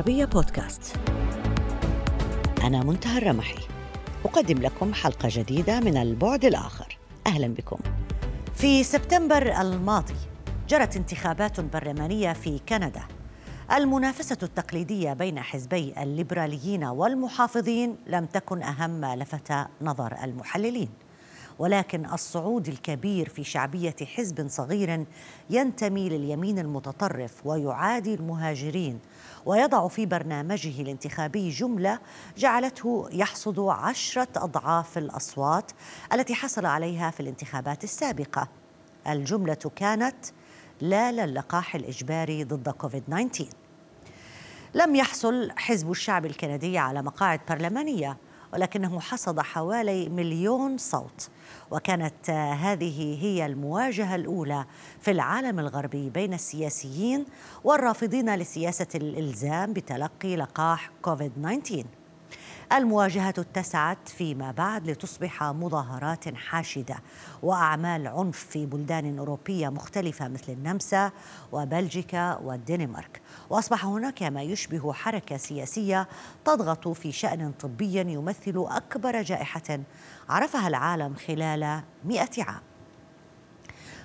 العربية بودكاست. أنا منتهى الرمحي. أقدم لكم حلقة جديدة من البعد الآخر. أهلا بكم. في سبتمبر الماضي جرت انتخابات برلمانية في كندا. المنافسة التقليدية بين حزبي الليبراليين والمحافظين لم تكن أهم ما لفت نظر المحللين. ولكن الصعود الكبير في شعبية حزب صغير ينتمي لليمين المتطرف ويعادي المهاجرين. ويضع في برنامجه الانتخابي جملة جعلته يحصد عشرة أضعاف الأصوات التي حصل عليها في الانتخابات السابقة. الجملة كانت لا للقاح الإجباري ضد كوفيد 19 لم يحصل حزب الشعب الكندي على مقاعد برلمانية. ولكنه حصد حوالي مليون صوت. وكانت هذه هي المواجهة الأولى في العالم الغربي بين السياسيين والرافضين لسياسة الإلزام بتلقي لقاح كوفيد 19 المواجهة اتسعت فيما بعد لتصبح مظاهرات حاشدة وأعمال عنف في بلدان أوروبية مختلفة مثل النمسا وبلجيكا والدنمارك. وأصبح هناك ما يشبه حركة سياسية تضغط في شأن طبي يمثل أكبر جائحة عرفها العالم خلال مئة عام.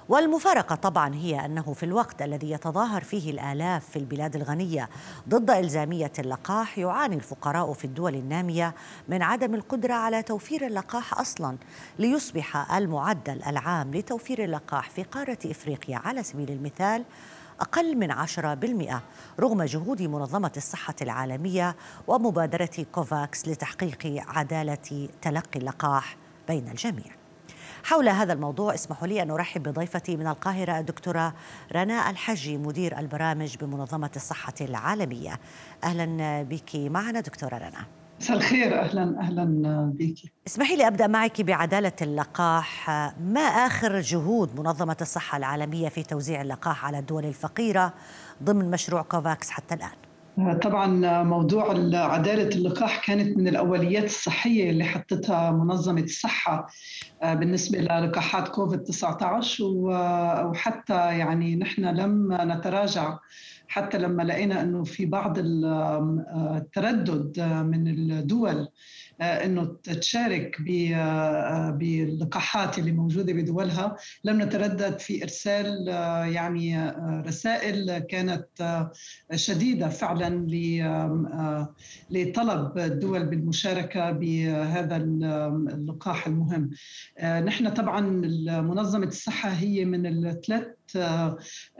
والمفارقة طبعا هي أنه في الوقت الذي يتظاهر فيه الآلاف في البلاد الغنية ضد إلزامية اللقاح يعاني الفقراء في الدول النامية من عدم القدرة على توفير اللقاح أصلا ليصبح المعدل العام لتوفير اللقاح في قارة إفريقيا. على سبيل المثال أقل من 10% رغم جهود منظمة الصحة العالمية ومبادرة كوفاكس لتحقيق عدالة تلقي اللقاح بين الجميع. حول هذا الموضوع اسمحوا لي أن أرحب بضيفتي من القاهرة الدكتورة رناء الحجي مدير البرامج بمنظمة الصحة العالمية. أهلا بك معنا دكتورة رناء مساء الخير أهلا أهلا بك اسمحي لي أبدأ معك بعدالة اللقاح. ما آخر جهود منظمة الصحة العالمية في توزيع اللقاح على الدول الفقيرة ضمن مشروع كوفاكس حتى الآن؟ طبعا موضوع عدالة اللقاح كانت من الأوليات الصحية اللي حطتها منظمة الصحة آه، بالنسبة للقاحات كوفيد 19 وحتى يعني نحن لم نتراجع حتى لما لقينا إنه في بعض التردد من الدول آه، إنه تشارك آه، باللقاحات اللي موجودة بدولها. لم نتردد في إرسال آه، يعني رسائل كانت شديدة فعلا لطلب الدول بالمشاركة بهذا اللقاح المهم. نحن طبعا منظمه الصحة هي من الثلاث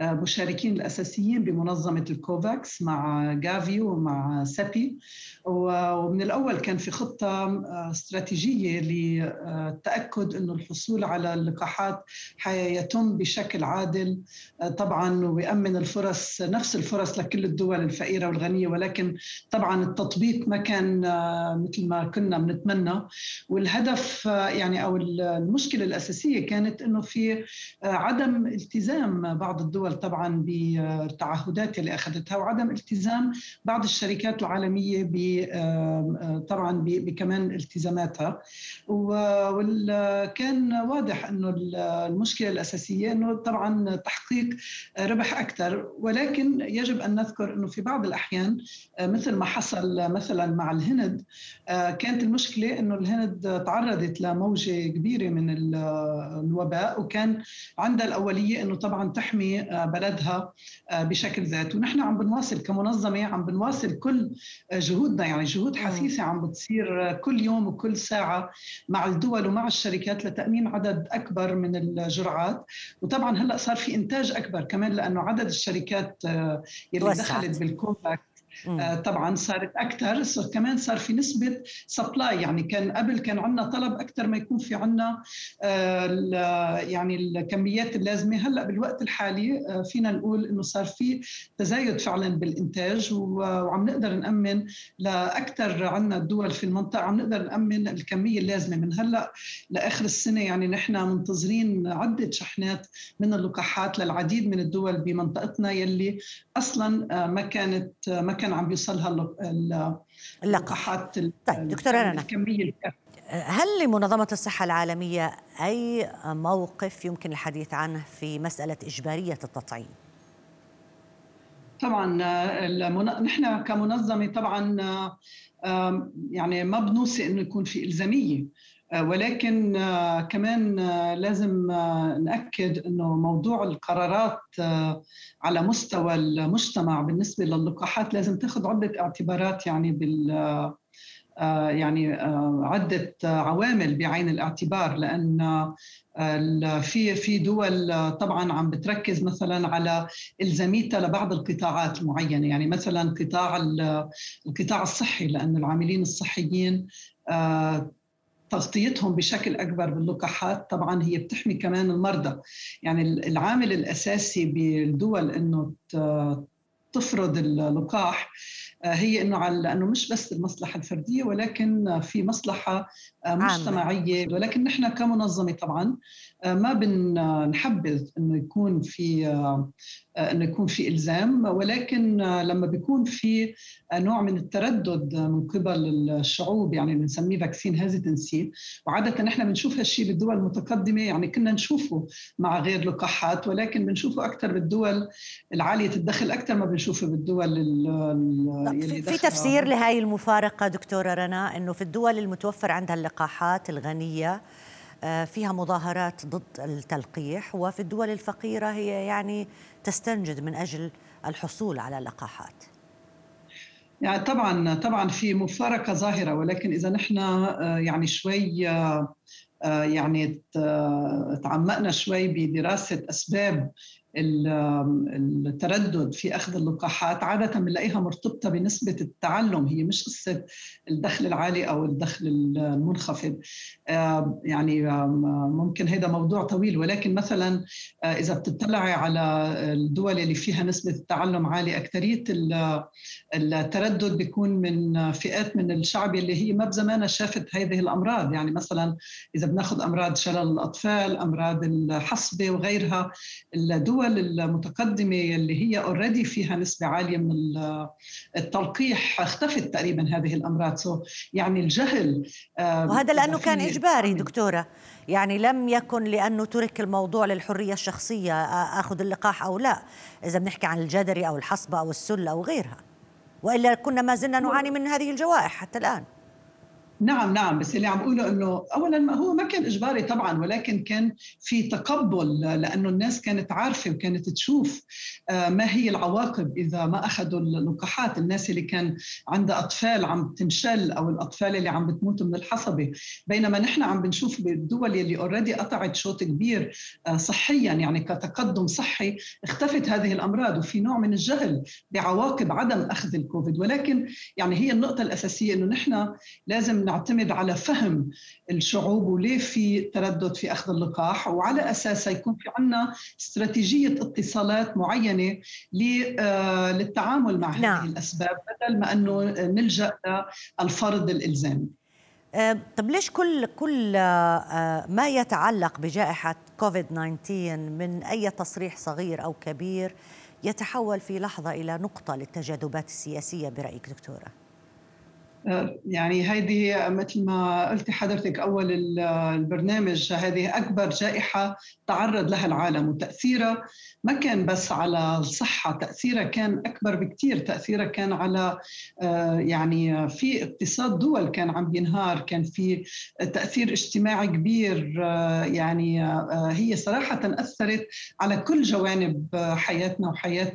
مشاركين الأساسيين بمنظمة الكوفاكس مع جافي ومع سابي ومن الأول كان في خطة آه، استراتيجية للتاكد إنه الحصول على اللقاحات حيتم بشكل عادل. آه، طبعا ويأمن الفرص نفس الفرص لكل الدول الفقيرة والغنية ولكن طبعا التطبيق ما كان آه، مثل ما كنا بنتمنى. والهدف يعني أو المشكلة الأساسية كانت إنه في عدم التزام بعض الدول طبعا بالتعهدات اللي أخذتها وعدم التزام بعض الشركات العالمية ب طبعا بكمان التزاماتها. وكان واضح إنه المشكلة الأساسية إنه طبعا تحقيق ربح أكثر. ولكن يجب أن نذكر إنه في بعض الأحيان مثل ما حصل مثلا مع الهند كانت المشكلة إنه الهند تعرضت لموجة كبيرة من الوباء. وكان عندها الأولية إنه طبعا تحمي بلدها بشكل ذات ونحن عم بنواصل كمنظمة عم بنواصل كل جهودنا. يعني جهود حثيثة عم بتصير كل يوم وكل ساعة مع الدول ومع الشركات لتأمين عدد أكبر من الجرعات. وطبعا هلأ صار في إنتاج أكبر كمان لأنه عدد الشركات آه، يلي دخلت بالكوفاكس آه، طبعا صارت أكثر صار كمان صار في نسبة supply يعني كان قبل كان عندنا طلب أكثر ما يكون في عندنا آه، يعني الكميات اللازمة. هلأ بالوقت الحالي آه، فينا نقول إنه صار في تزايد فعلا بالإنتاج وعم نقدر نأمن لاكثر عندنا الدول في المنطقة عم نقدر نأمن الكمية اللازمة. من هلأ لآخر السنة يعني نحن منتظرين عدة شحنات من اللقاحات للعديد من الدول بمنطقتنا يلي أصلا ما كانت ما كان كان عم بيوصلها اللقاحات طيب دكتورة رنا. الكمية هل لمنظمة الصحة العالمية أي موقف يمكن الحديث عنه في مسألة إجبارية التطعيم؟ طبعا نحن كمنظمة طبعا يعني ما بنوصي إنه يكون في إلزامية. ولكن كمان لازم نأكد إنه موضوع القرارات على مستوى المجتمع بالنسبة للقاحات لازم تاخذ عدة اعتبارات يعني بال يعني عدة عوامل بعين الاعتبار. لأن في في دول طبعا عم بتركز مثلا على إلزاميتها لبعض القطاعات المعينه يعني مثلا قطاع القطاع الصحي لأن العاملين الصحيين تغطيتهم بشكل أكبر باللقاحات طبعا هي بتحمي كمان المرضى. يعني العامل الأساسي بالدول إنه تفرض اللقاح آه، هي إنه على لأنه مش بس المصلحة الفردية ولكن في مصلحة آه، مجتمعية ولكن نحن كمنظمة طبعا ما بنحبذ إنه يكون في إنه يكون في إلزام ولكن لما بيكون في نوع من التردد من قبل الشعوب يعني بنسميه فاكسين هيزيتنسي وعادة نحن بنشوف هالشيء بالدول المتقدمة يعني كنا نشوفه مع غير لقاحات ولكن بنشوفه أكثر بالدول العالية الدخل أكثر ما بنشوفه بالدول في, في تفسير لهي المفارقة دكتورة رنا إنه في الدول المتوفر عندها اللقاحات الغنية آه، فيها مظاهرات ضد التلقيح وفي الدول الفقيرة هي يعني تستنجد من أجل الحصول على لقاحات. يعني طبعا طبعا في مفارقة ظاهرة ولكن إذا نحن آه، يعني شوي آه، يعني تعمقنا شوي بدراسة أسباب التردد في أخذ اللقاحات عادة بنلاقيها مرتبطة بنسبة التعلم. هي مش قصة الدخل العالي أو الدخل المنخفض. يعني ممكن هذا موضوع طويل. ولكن مثلا آه، إذا بتطلعي على الدول اللي فيها نسبة التعلم عالية أكثرية التردد بيكون من فئات من الشعب اللي هي ما بزمانها شافت هذه الأمراض. يعني مثلا إذا بناخذ أمراض شلل الأطفال أمراض الحصبة وغيرها الدول الدول المتقدمة اللي هي اوريدي فيها نسبة عالية من التلقيح اختفت تقريبا هذه الأمراض. سو يعني الجهل وهذا لأنه كان إجباري دكتورة. يعني لم يكن لأنه ترك الموضوع للحرية الشخصية آخذ اللقاح أو لا. إذا بنحكي عن الجدري أو الحصبة أو السلة أو غيرها. وإلا كنا ما زلنا نعاني من هذه الجوائح حتى الآن. نعم نعم. بس اللي عم اقوله إنه اولا ما هو ما كان إجباري طبعا ولكن كان في تقبل لأنه الناس كانت عارفة وكانت تشوف آه، ما هي العواقب إذا ما أخذوا اللقاحات. الناس اللي كان عندها أطفال عم تنشل أو الأطفال اللي عم بتموت من الحصبة. بينما نحن عم بنشوف بالدول اللي اوريدي قطعت شوط كبير آه، صحيا يعني كتقدم صحي اختفت هذه الأمراض. وفي نوع من الجهل بعواقب عدم أخذ الكوفيد. ولكن يعني هي النقطة الأساسية إنه نحن لازم نعتمد على فهم الشعوب وليه في تردد في أخذ اللقاح وعلى اساسها يكون في عندنا استراتيجية اتصالات معينة آه، للتعامل مع نعم. هذه الأسباب بدل ما أنه نلجأ للفرض الإلزامي. آه، طب ليش كل كل آه، ما يتعلق بجائحة كوفيد 19 من أي تصريح صغير أو كبير يتحول في لحظة إلى نقطة للتجاذبات السياسية برأيك دكتورة؟ يعني هذه مثل ما قلتي حضرتك أول البرنامج هذه أكبر جائحة تعرض لها العالم وتأثيرها. ما كان بس على الصحة تأثيرها كان أكبر بكثير تأثيرها كان على آه، يعني في اقتصاد دول كان عم بينهار كان في تأثير اجتماعي كبير آه، يعني آه، هي صراحة أثرت على كل جوانب حياتنا وحياة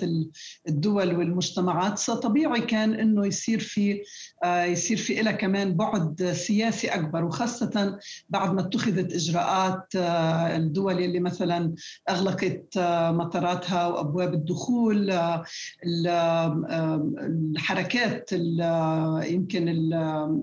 الدول والمجتمعات. طبيعي كان إنه يصير في يصير في لها كمان بعد سياسي أكبر وخاصة بعد ما اتخذت إجراءات الدول اللي مثلا أغلقت مطاراتها وأبواب الدخول الحركات يمكن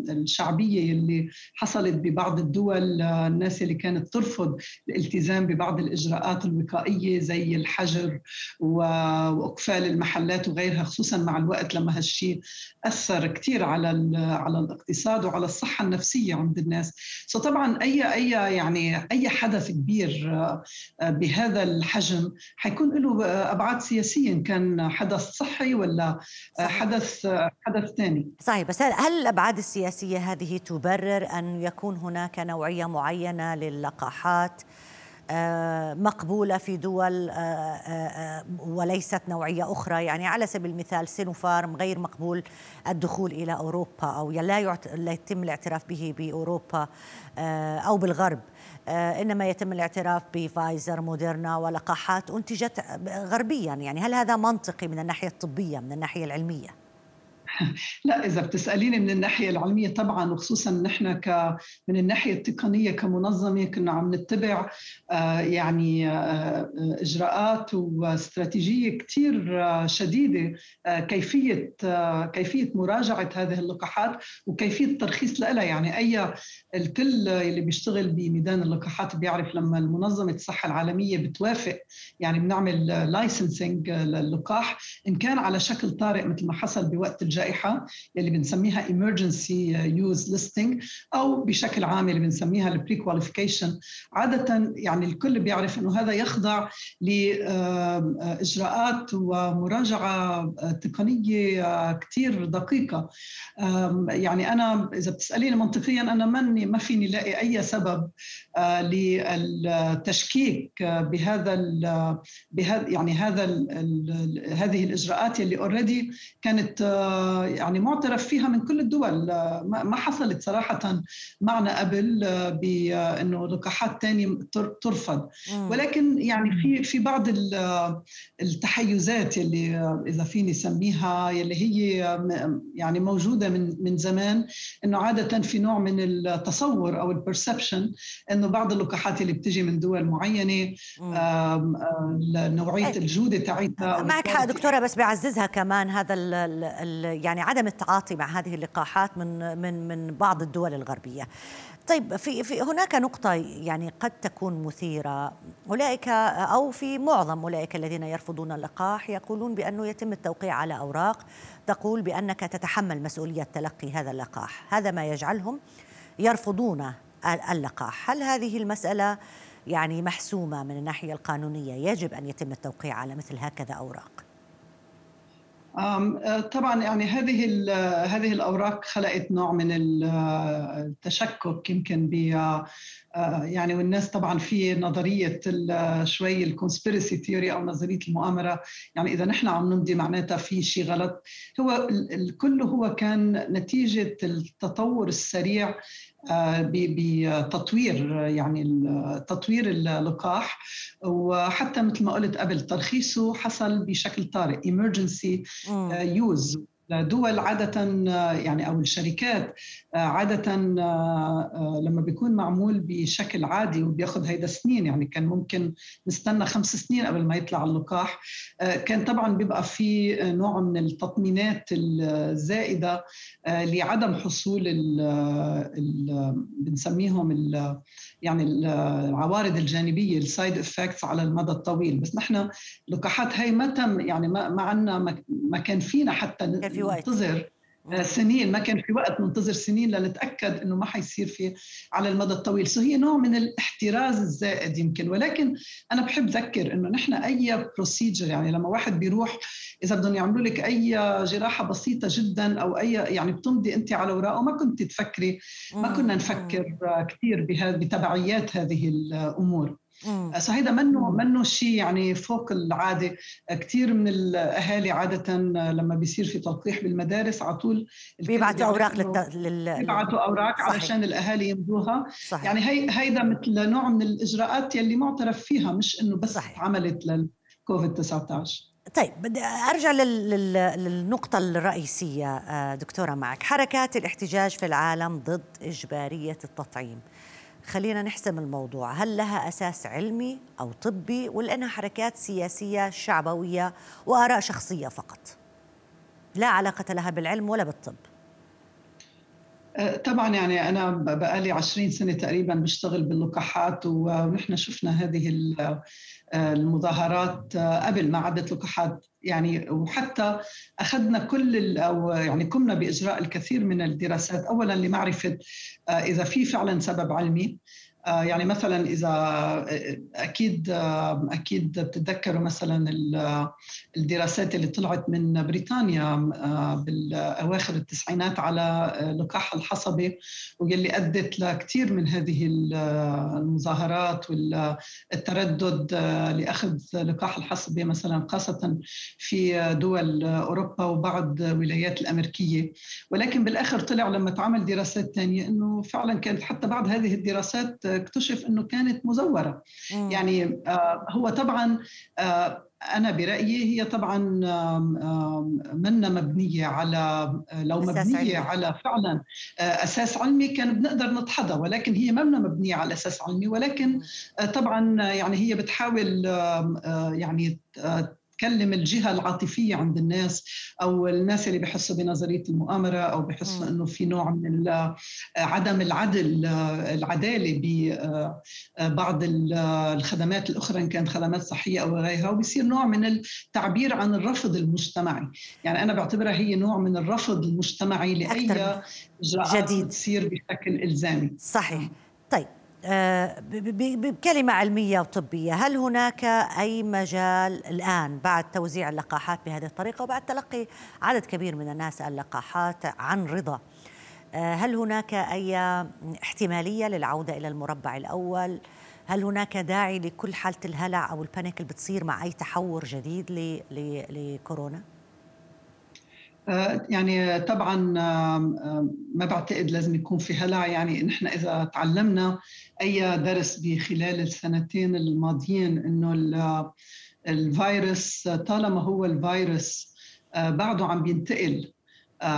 الشعبية اللي حصلت ببعض الدول الناس اللي كانت ترفض الالتزام ببعض الإجراءات الوقائية زي الحجر وإقفال المحلات وغيرها خصوصا مع الوقت لما هالشيء أثر كثير على على الاقتصاد وعلى الصحة النفسية عند الناس. so طبعا أي أي يعني أي حدث كبير آه، بهذا الحجم حيكون له أبعاد سياسيه ان كان حدث صحي ولا صحيح. حدث حدث ثاني. صحيح بس هل الأبعاد السياسية هذه تبرر أن يكون هناك نوعية معينة للقاحات؟ مقبولة في دول وليست نوعية أخرى. يعني على سبيل المثال سينوفارم غير مقبول الدخول إلى أوروبا أو لا يتم الاعتراف به بأوروبا أو بالغرب. إنما يتم الاعتراف بفايزر موديرنا ولقاحات أنتجت غربيا. يعني هل هذا منطقي من الناحية الطبية من الناحية العلمية؟ لا إذا بتسأليني من الناحية العلمية طبعا وخصوصا نحن ك من الناحية التقنية كمنظمة كنا عم نتبع آه، يعني آه، إجراءات واستراتيجية كثير آه، شديدة كيفية كيفية مراجعة هذه اللقاحات وكيفية الترخيص لها. يعني أي الكل اللي بيشتغل بميدان اللقاحات بيعرف لما المنظمة الصحة العالمية بتوافق يعني بنعمل licensing للقاح إن كان على شكل طارئ مثل ما حصل بوقت الجائحه الجائحه اللي بنسميها emergency use listing أو بشكل عام اللي بنسميها ال prequalification عادة يعني الكل بيعرف إنه هذا يخضع لاجراءات ومراجعة تقنية كثير دقيقة. يعني أنا إذا بتسأليني منطقيا أنا ماني ما فيني الاقي أي سبب للتشكيك بهذا بهذا يعني هذا هذه الإجراءات اللي اوريدي كانت يعني معترف فيها من كل الدول. ما حصلت صراحة معنا قبل بأنه لقاحات تانية ترفض. ولكن يعني في في بعض التحيزات اللي إذا فيني سميها اللي هي يعني موجودة من من زمان أنه عادة في نوع من التصور أو البرسبشن أنه بعض اللقاحات اللي بتجي من دول معينة نوعية إيه. الجودة تاعتها معك حق دكتورة بس بعززها كمان هذا ال يعني عدم التعاطي مع هذه اللقاحات من من من بعض الدول الغربية. طيب في في هناك نقطة يعني قد تكون مثيرة، أولئك أو في معظم أولئك الذين يرفضون اللقاح يقولون بأنه يتم التوقيع على أوراق تقول بأنك تتحمل مسؤولية تلقي هذا اللقاح، هذا ما يجعلهم يرفضون اللقاح، هل هذه المسألة يعني محسومة من الناحية القانونية يجب أن يتم التوقيع على مثل هكذا أوراق؟ آه، طبعا يعني هذه هذه الأوراق خلقت نوع من التشكك يمكن آه، يعني والناس طبعا في نظرية شوي ال conspiracy theory أو نظرية المؤامرة. يعني إذا نحن عم نمضي معناتها في شيء غلط هو الكل هو كان نتيجة التطور السريع آه، بتطوير يعني تطوير اللقاح. وحتى مثل ما قلت قبل ترخيصه حصل بشكل طارئ emergency use. دول عادة يعني أو الشركات عادة لما بيكون معمول بشكل عادي وبياخذ هيدا سنين يعني كان ممكن نستنى خمس سنين قبل ما يطلع اللقاح كان طبعا بيبقى في نوع من التطمينات الزائدة لعدم حصول ال ال بنسميهم ال يعني العوارض الجانبية ال side effects على المدى الطويل. بس نحن اللقاحات هي ما تم يعني ما, ما عندنا ما كان فينا حتى ننتظر سنين ما كان في وقت ننتظر سنين لنتأكد إنه ما حيصير في على المدى الطويل. so هي نوع من الاحتراز الزائد يمكن. ولكن أنا بحب ذكر إنه نحن أي procedure يعني لما واحد بيروح إذا بدهم يعملوا لك أي جراحة بسيطة جدا أو أي يعني بتمضي أنت على اوراق وما كنت تفكري ما كنا نفكر كثير بتبعيات هذه الأمور. فهيدا منه منه شيء يعني فوق العادة كثير من الأهالي عادة لما بيصير في تلقيح بالمدارس على طول بيبعتوا أوراق لل بيبعتوا أوراق صحيح. علشان الأهالي يمضوها صحيح. يعني هي هيدا مثل نوع من الإجراءات يلي معترف فيها مش إنه بس صحيح. عملت للكوفيد 19 طيب بدي أرجع لل... للنقطة الرئيسية آه، دكتورة معك، حركات الاحتجاج في العالم ضد إجبارية التطعيم. خلينا نحسم الموضوع. هل لها أساس علمي أو طبي؟ ولا أنها حركات سياسية شعبوية وآراء شخصية فقط. لا علاقة لها بالعلم ولا بالطب. طبعا يعني أنا بقالي 20 سنة تقريبا بشتغل باللقاحات ونحن شفنا هذه المظاهرات أه، قبل ما عدت لقاحات. يعني وحتى أخذنا كل أو يعني قمنا بإجراء الكثير من الدراسات. اولا لمعرفة إذا في فعلا سبب علمي. يعني مثلا إذا آه، أكيد آه، أكيد بتتذكروا مثلا الدراسات اللي طلعت من بريطانيا بالأواخر التسعينات على لقاح الحصبه واللي أدت لكثير من هذه المظاهرات والتردد لأخذ لقاح الحصبه مثلا خاصة في دول أوروبا وبعض ولايات الأمريكية. ولكن بالآخر طلع لما تعمل دراسات ثانية إنه فعلا كانت حتى بعد هذه الدراسات اكتشف إنه كانت مزورة مم. يعني آه، هو طبعا آه، أنا برأيي هي طبعا منا مبنية على لو مبنية علمي. على فعلا آه، أساس علمي كان بنقدر نتحضى ولكن هي منا مبنية على أساس علمي ولكن طبعا يعني هي بتحاول يعني تكلم الجهة العاطفية عند الناس أو الناس اللي بحسوا بنظرية المؤامرة أو بحسوا إنه في نوع من عدم العدل العدالة ببعض الخدمات الأخرى إن كانت خدمات صحية أو غيرها وبصير نوع من التعبير عن الرفض المجتمعي. يعني أنا بعتبرها هي نوع من الرفض المجتمعي لأي إجراءات جديد. تصير بشكل إلزامي. صحيح. طيب بكلمة علمية وطبية. هل هناك أي مجال الآن بعد توزيع اللقاحات بهذه الطريقة وبعد تلقي عدد كبير من الناس اللقاحات عن رضا؟ آه، هل هناك أي احتمالية للعودة إلى المربع الأول؟ هل هناك داعي لكل حالة الهلع أو البانيك اللي بتصير مع أي تحور جديد لكورونا؟ آه، يعني طبعا ما بعتقد لازم يكون في هلع. يعني نحن إذا تعلمنا أي درس بخلال السنتين الماضيين إنه الفيروس طالما هو الفيروس آه، بعده عم بينتقل آه،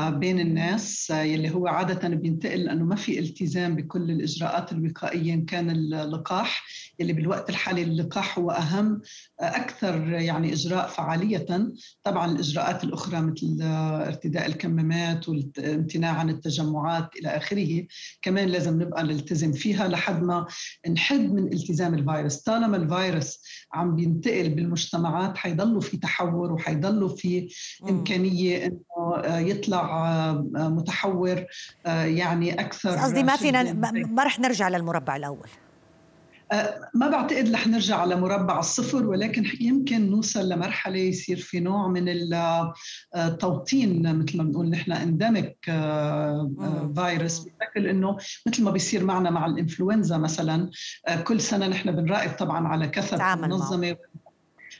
بين الناس آه، يلي هو عادة بينتقل لأنه ما في التزام بكل الإجراءات الوقائية إن كان اللقاح يلي بالوقت الحالي اللقاح هو أهم آه، أكثر يعني إجراء فعالية. طبعا الإجراءات الأخرى مثل ارتداء الكمامات والامتناع عن التجمعات إلى آخره كمان لازم نبقى نلتزم فيها لحد ما نحد من التزام الفيروس. طالما الفيروس عم بينتقل بالمجتمعات حيضلوا في تحور وحيضلوا في إمكانية يطلع يطلع آه، متحور آه، يعني أكثر قصدي ما فينا ما رح نرجع للمربع الأول. آه، ما بعتقد رح نرجع على مربع الصفر ولكن يمكن نوصل لمرحلة يصير في نوع من التوطين مثل ما بنقول نحن اندمك فيروس بشكل إنه مثل ما بيصير معنا مع الإنفلونزا مثلا كل سنة نحن بنراقب طبعا على كثر منظمة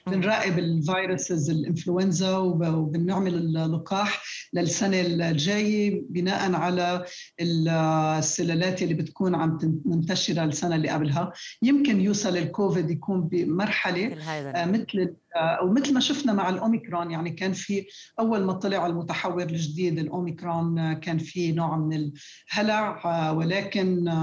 بنراقب الفيروسز الإنفلونزا وبنعمل اللقاح للسنة الجاية بناء على السلالات اللي بتكون عم منتشرة السنة اللي قبلها. يمكن يوصل الكوفيد يكون بمرحلة مثل أو مثل ما شفنا مع الأوميكرون يعني كان في أول ما طلع المتحور الجديد الأوميكرون كان في نوع من الهلع ولكن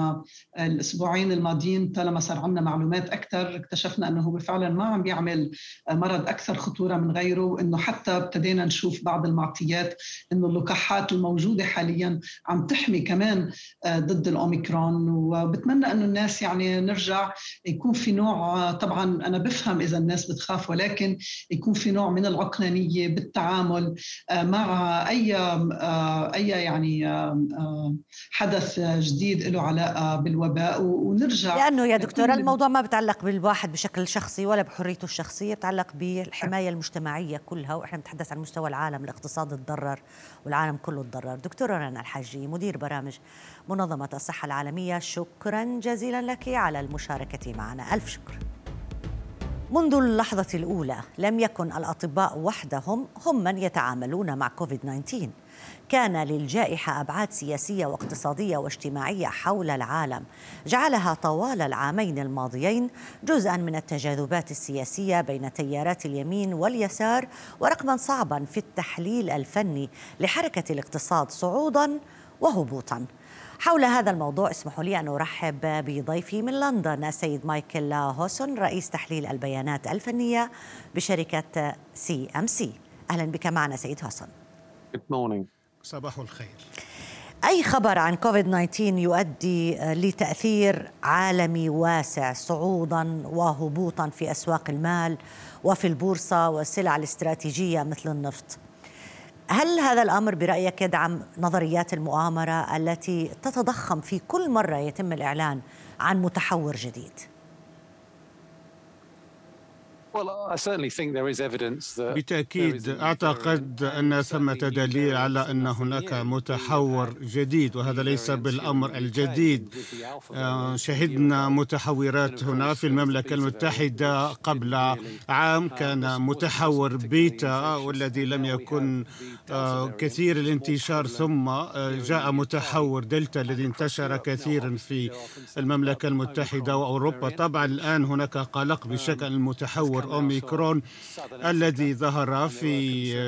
الأسبوعين الماضيين طالما صار عندنا معلومات أكثر اكتشفنا أنه هو فعلا ما عم بيعمل مرض أكثر خطورة من غيره وانه حتى ابتدينا نشوف بعض المعطيات إنه اللقاحات الموجودة حاليا عم تحمي كمان ضد الأوميكرون. وبتمنى إنه الناس يعني نرجع يكون في نوع طبعا أنا بفهم إذا الناس بتخاف ولكن ولكن يكون في نوع من العقلانية بالتعامل آه، مع أي آه، أي يعني آه، حدث جديد له علاقة بالوباء ونرجع لأنه يا دكتوره الموضوع ما بتعلق بالواحد بشكل شخصي ولا بحريته الشخصية بتعلق بالحماية المجتمعية كلها وإحنا بنتحدث عن مستوى العالم الاقتصاد تضرر والعالم كله تضرر. دكتوره رنا الحاجي مدير برامج منظمة الصحة العالمية شكرا جزيلا لك على المشاركة معنا. ألف شكر. منذ اللحظة الأولى لم يكن الأطباء وحدهم هم من يتعاملون مع كوفيد 19 كان للجائحة أبعاد سياسية واقتصادية واجتماعية حول العالم. جعلها طوال العامين الماضيين جزءا من التجاذبات السياسية بين تيارات اليمين واليسار ورقما صعبا في التحليل الفني لحركة الاقتصاد صعودا وهبوطا. حول هذا الموضوع اسمحوا لي أن أرحب بضيفي من لندن السيد مايكل هوسون رئيس تحليل البيانات الفنية بشركة CMC. أهلا بك معنا سيد هوسون. Good morning. صباح الخير. أي خبر عن كوفيد 19 يؤدي لتأثير عالمي واسع صعودا وهبوطا في أسواق المال وفي البورصة والسلع الاستراتيجية مثل النفط؟ هل هذا الأمر برأيك يدعم نظريات المؤامرة التي تتضخم في كل مرة يتم الإعلان عن متحور جديد؟ بالتأكيد أعتقد أن ثمة دليل على أن هناك متحور جديد وهذا ليس بالأمر الجديد. آه، شهدنا متحورات هنا في المملكة المتحدة قبل عام كان متحور بيتا والذي لم يكن آه، كثير الانتشار ثم آه، جاء متحور دلتا الذي انتشر كثيرا في المملكة المتحدة وأوروبا. طبعا الآن هناك قلق بشكل المتحور أوميكرون الذي ظهر في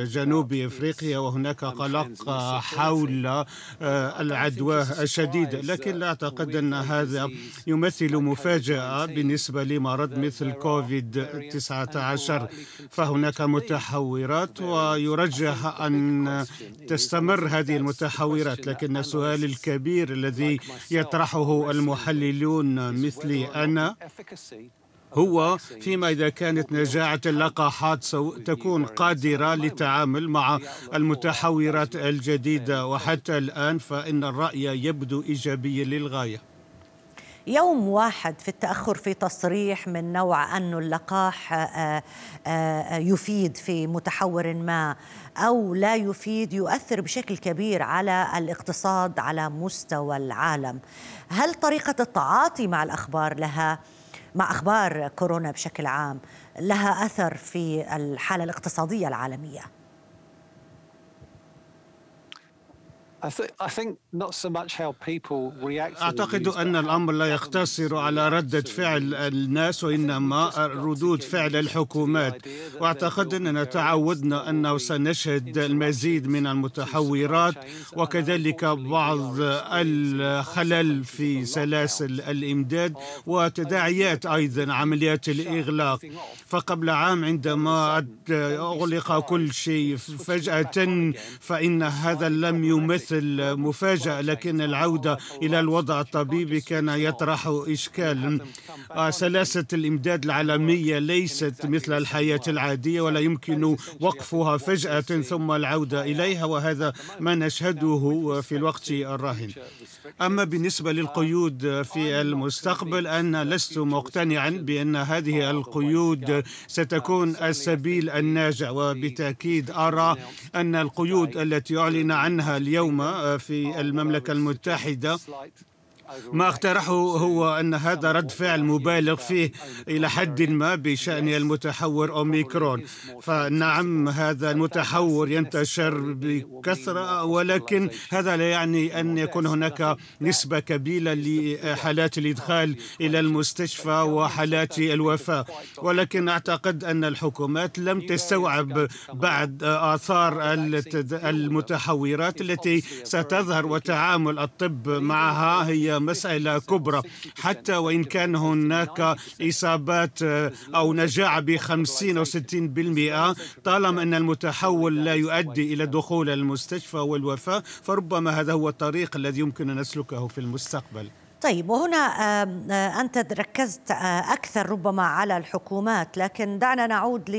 جنوب إفريقيا وهناك قلق حول آه، العدوى الشديدة لكن لا أعتقد أن هذا يمثل مفاجأة بالنسبة لمرض مثل كوفيد 19 فهناك متحورات ويرجح أن تستمر هذه المتحورات. لكن السؤال الكبير الذي يطرحه المحللون مثلي أنا هو فيما إذا كانت نجاعة اللقاحات تكون قادرة للتعامل مع المتحورات الجديدة. وحتى الآن فإن الرأي يبدو إيجابيا للغاية. يوم واحد في التأخر في تصريح من نوع أن اللقاح آه، آه، يفيد في متحور ما أو لا يفيد يؤثر بشكل كبير على الاقتصاد على مستوى العالم. هل طريقة التعاطي مع الأخبار لها مع أخبار كورونا بشكل عام لها أثر في الحالة الاقتصادية العالمية. أعتقد أن الأمر لا يقتصر على ردة فعل الناس وإنما ردود فعل الحكومات. وأعتقد أننا تعودنا أنه سنشهد المزيد من المتحورات. وكذلك بعض الخلل في سلاسل الإمداد وتداعيات أيضا عمليات الإغلاق. فقبل عام عندما أغلق كل شيء فجأة فإن هذا لم يمثل مثل مفاجأة لكن العودة إلى الوضع الطبيبي كان يطرح إشكالا آه، سلاسة الإمداد العالمية ليست مثل الحياة العادية ولا يمكن وقفها فجأة ثم العودة إليها وهذا ما نشهده في الوقت الراهن. أما بالنسبة للقيود في المستقبل أنا لست مقتنعا بأن هذه القيود ستكون السبيل الناجع وبالتأكيد أرى أن القيود التي أعلن عنها اليوم في المملكة المتحدة. ما اقترحه هو أن هذا رد فعل مبالغ فيه إلى حد ما بشأن المتحور أوميكرون. فنعم هذا المتحور ينتشر بكثرة ولكن هذا لا يعني أن يكون هناك نسبة كبيرة لحالات الإدخال إلى المستشفى وحالات الوفاة. ولكن أعتقد أن الحكومات لم تستوعب بعد آثار المتحورات التي ستظهر وتعامل الطب معها هي مسألة كبرى. حتى وإن كان هناك إصابات آه، أو نجاعة بخمسين أو ستين بالمئة طالما أن المتحول لا يؤدي إلى دخول المستشفى والوفاة فربما هذا هو الطريق الذي يمكن أن نسلكه في المستقبل. طيب وهنا آه، أنت ركزت آه، أكثر ربما على الحكومات لكن دعنا نعود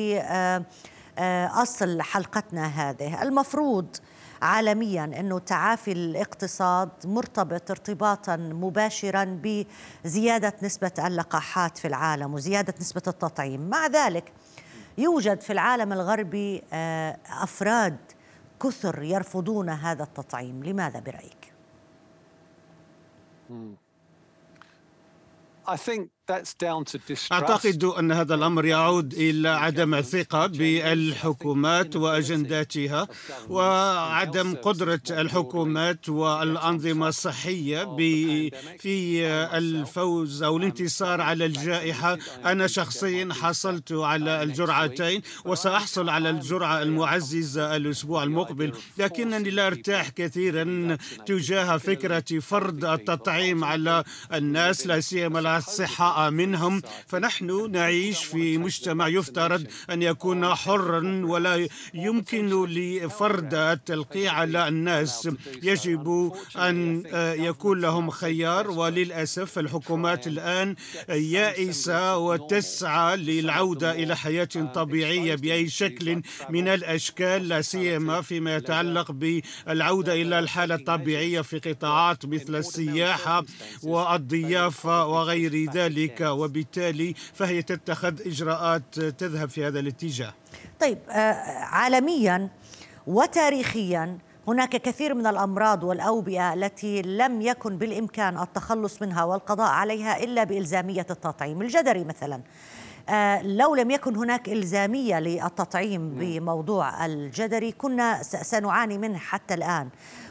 لأصل حلقتنا هذه. المفروض عالميا إنه تعافي الاقتصاد مرتبط ارتباطا مباشرا بزيادة نسبة اللقاحات في العالم وزيادة نسبة التطعيم. مع ذلك يوجد في العالم الغربي آه، أفراد كثر يرفضون هذا التطعيم. لماذا برأيك؟ I think أعتقد أن هذا الأمر يعود إلى عدم الثقة بالحكومات وأجنداتها وعدم قدرة الحكومات والأنظمة الصحية في الفوز أو الانتصار على الجائحة. أنا شخصيا حصلت على الجرعتين وسأحصل على الجرعة المعززة الأسبوع المقبل. لكنني لا أرتاح كثيرا تجاه فكرة فرض التطعيم على الناس لا سيما الصحة منهم فنحن نعيش في مجتمع يفترض أن يكون حرا ولا يمكن لفرد التلقيح على الناس. يجب أن يكون لهم خيار وللأسف الحكومات الآن يائسة وتسعى للعودة إلى حياة طبيعية بأي شكل من الأشكال لا سيما فيما يتعلق بالعودة إلى الحالة الطبيعية في قطاعات مثل السياحة والضيافة وغير ذلك. وبالتالي فهي تتخذ إجراءات تذهب في هذا الاتجاه طيب آه، عالميا وتاريخيا هناك كثير من الأمراض والأوبئة التي لم يكن بالإمكان التخلص منها والقضاء عليها إلا بإلزامية التطعيم، الجدري مثلا. آه، لو لم يكن هناك إلزامية للتطعيم بموضوع الجدري كنا سنعاني منه حتى الآن.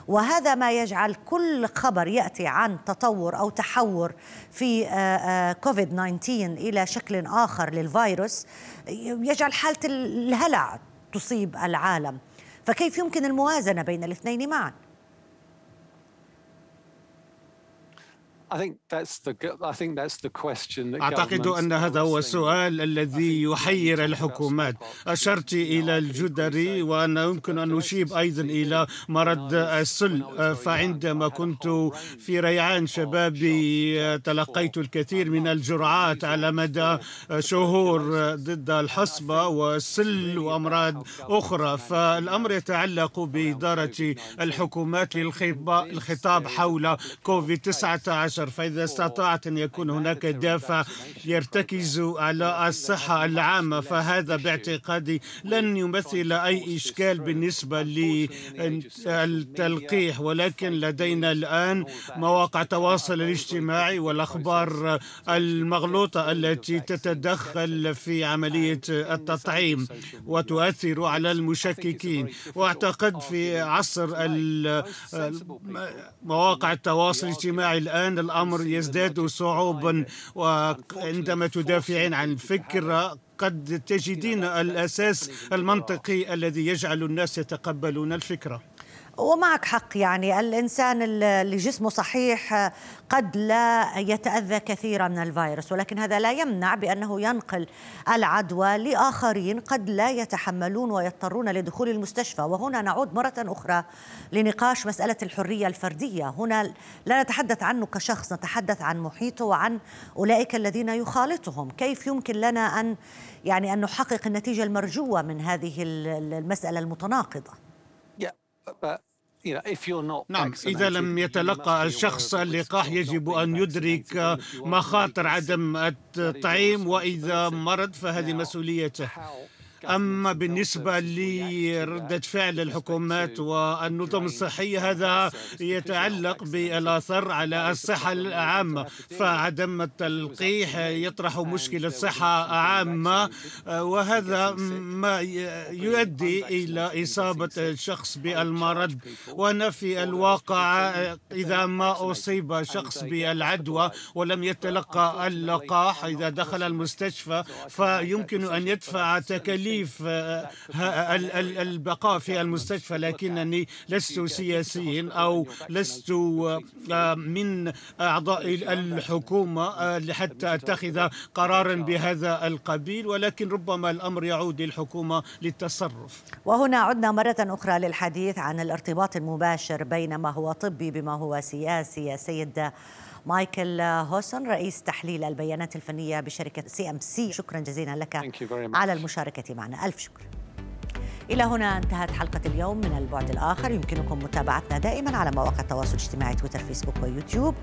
وهذا ما يجعل كل خبر يأتي عن تطور أو تحور في آه، آه، كوفيد 19 إلى شكل آخر للفيروس يجعل حالة الهلع تصيب العالم. فكيف يمكن الموازنة بين الاثنين معا؟ أعتقد أن هذا هو السؤال الذي يحير الحكومات. أشرت إلى الجدري وأنا يمكن أن أشيب أيضا إلى مرض السل. فعندما كنت في ريعان شبابي تلقيت الكثير من الجرعات على مدى شهور ضد الحصبة والسل وأمراض أخرى. فالأمر يتعلق بإدارة الحكومات للخطاب حول كوفيد 19 البشر فإذا استطاعت أن يكون هناك دافع يرتكز على الصحة العامة فهذا باعتقادي لن يمثل أي إشكال بالنسبة للتلقيح. ولكن لدينا الآن مواقع التواصل الاجتماعي والأخبار المغلوطة التي تتدخل في عملية التطعيم وتؤثر على المشككين. واعتقد في عصر مواقع التواصل الاجتماعي الآن الأمر يزداد صعوبا وعندما تدافعين عن فكرة قد تجدين الأساس المنطقي الذي يجعل الناس يتقبلون الفكرة. ومعك حق يعني الإنسان اللي جسمه صحيح قد لا يتأذى كثيرا من الفيروس ولكن هذا لا يمنع بأنه ينقل العدوى لآخرين قد لا يتحملون ويضطرون لدخول المستشفى. وهنا نعود مرة أخرى لنقاش مسألة الحرية الفردية. هنا لا نتحدث عنه كشخص نتحدث عن محيطه وعن أولئك الذين يخالطهم. كيف يمكن لنا أن يعني أن نحقق النتيجة المرجوة من هذه المسألة المتناقضة؟ نعم إذا لم يتلقى الشخص اللقاح يجب أن يدرك مخاطر عدم التطعيم وإذا مرض فهذه مسؤوليته. أما بالنسبة لردة فعل الحكومات والنظم الصحية هذا يتعلق بالآثار على الصحة العامة فعدم التلقيح يطرح مشكلة صحة عامة وهذا ما يؤدي إلى إصابة الشخص بالمرض وأنا في الواقع إذا ما أصيب شخص بالعدوى ولم يتلقى اللقاح إذا دخل المستشفى فيمكن أن يدفع تكاليف تكليف آه، البقاء في المستشفى لكنني لست سياسيا أو لست آه، من أعضاء الحكومة آه، حتى أتخذ قرارا بهذا القبيل ولكن ربما الأمر يعود للحكومة للتصرف. وهنا عدنا مرة أخرى للحديث عن الارتباط المباشر بين ما هو طبي بما هو سياسي. يا سيد مايكل هوسن رئيس تحليل البيانات الفنية بشركة CMC. شكرا جزيلا لك على المشاركة معنا. ألف شكر. إلى هنا انتهت حلقة اليوم من البعد الآخر. يمكنكم متابعتنا دائما على مواقع التواصل الاجتماعي تويتر فيسبوك ويوتيوب.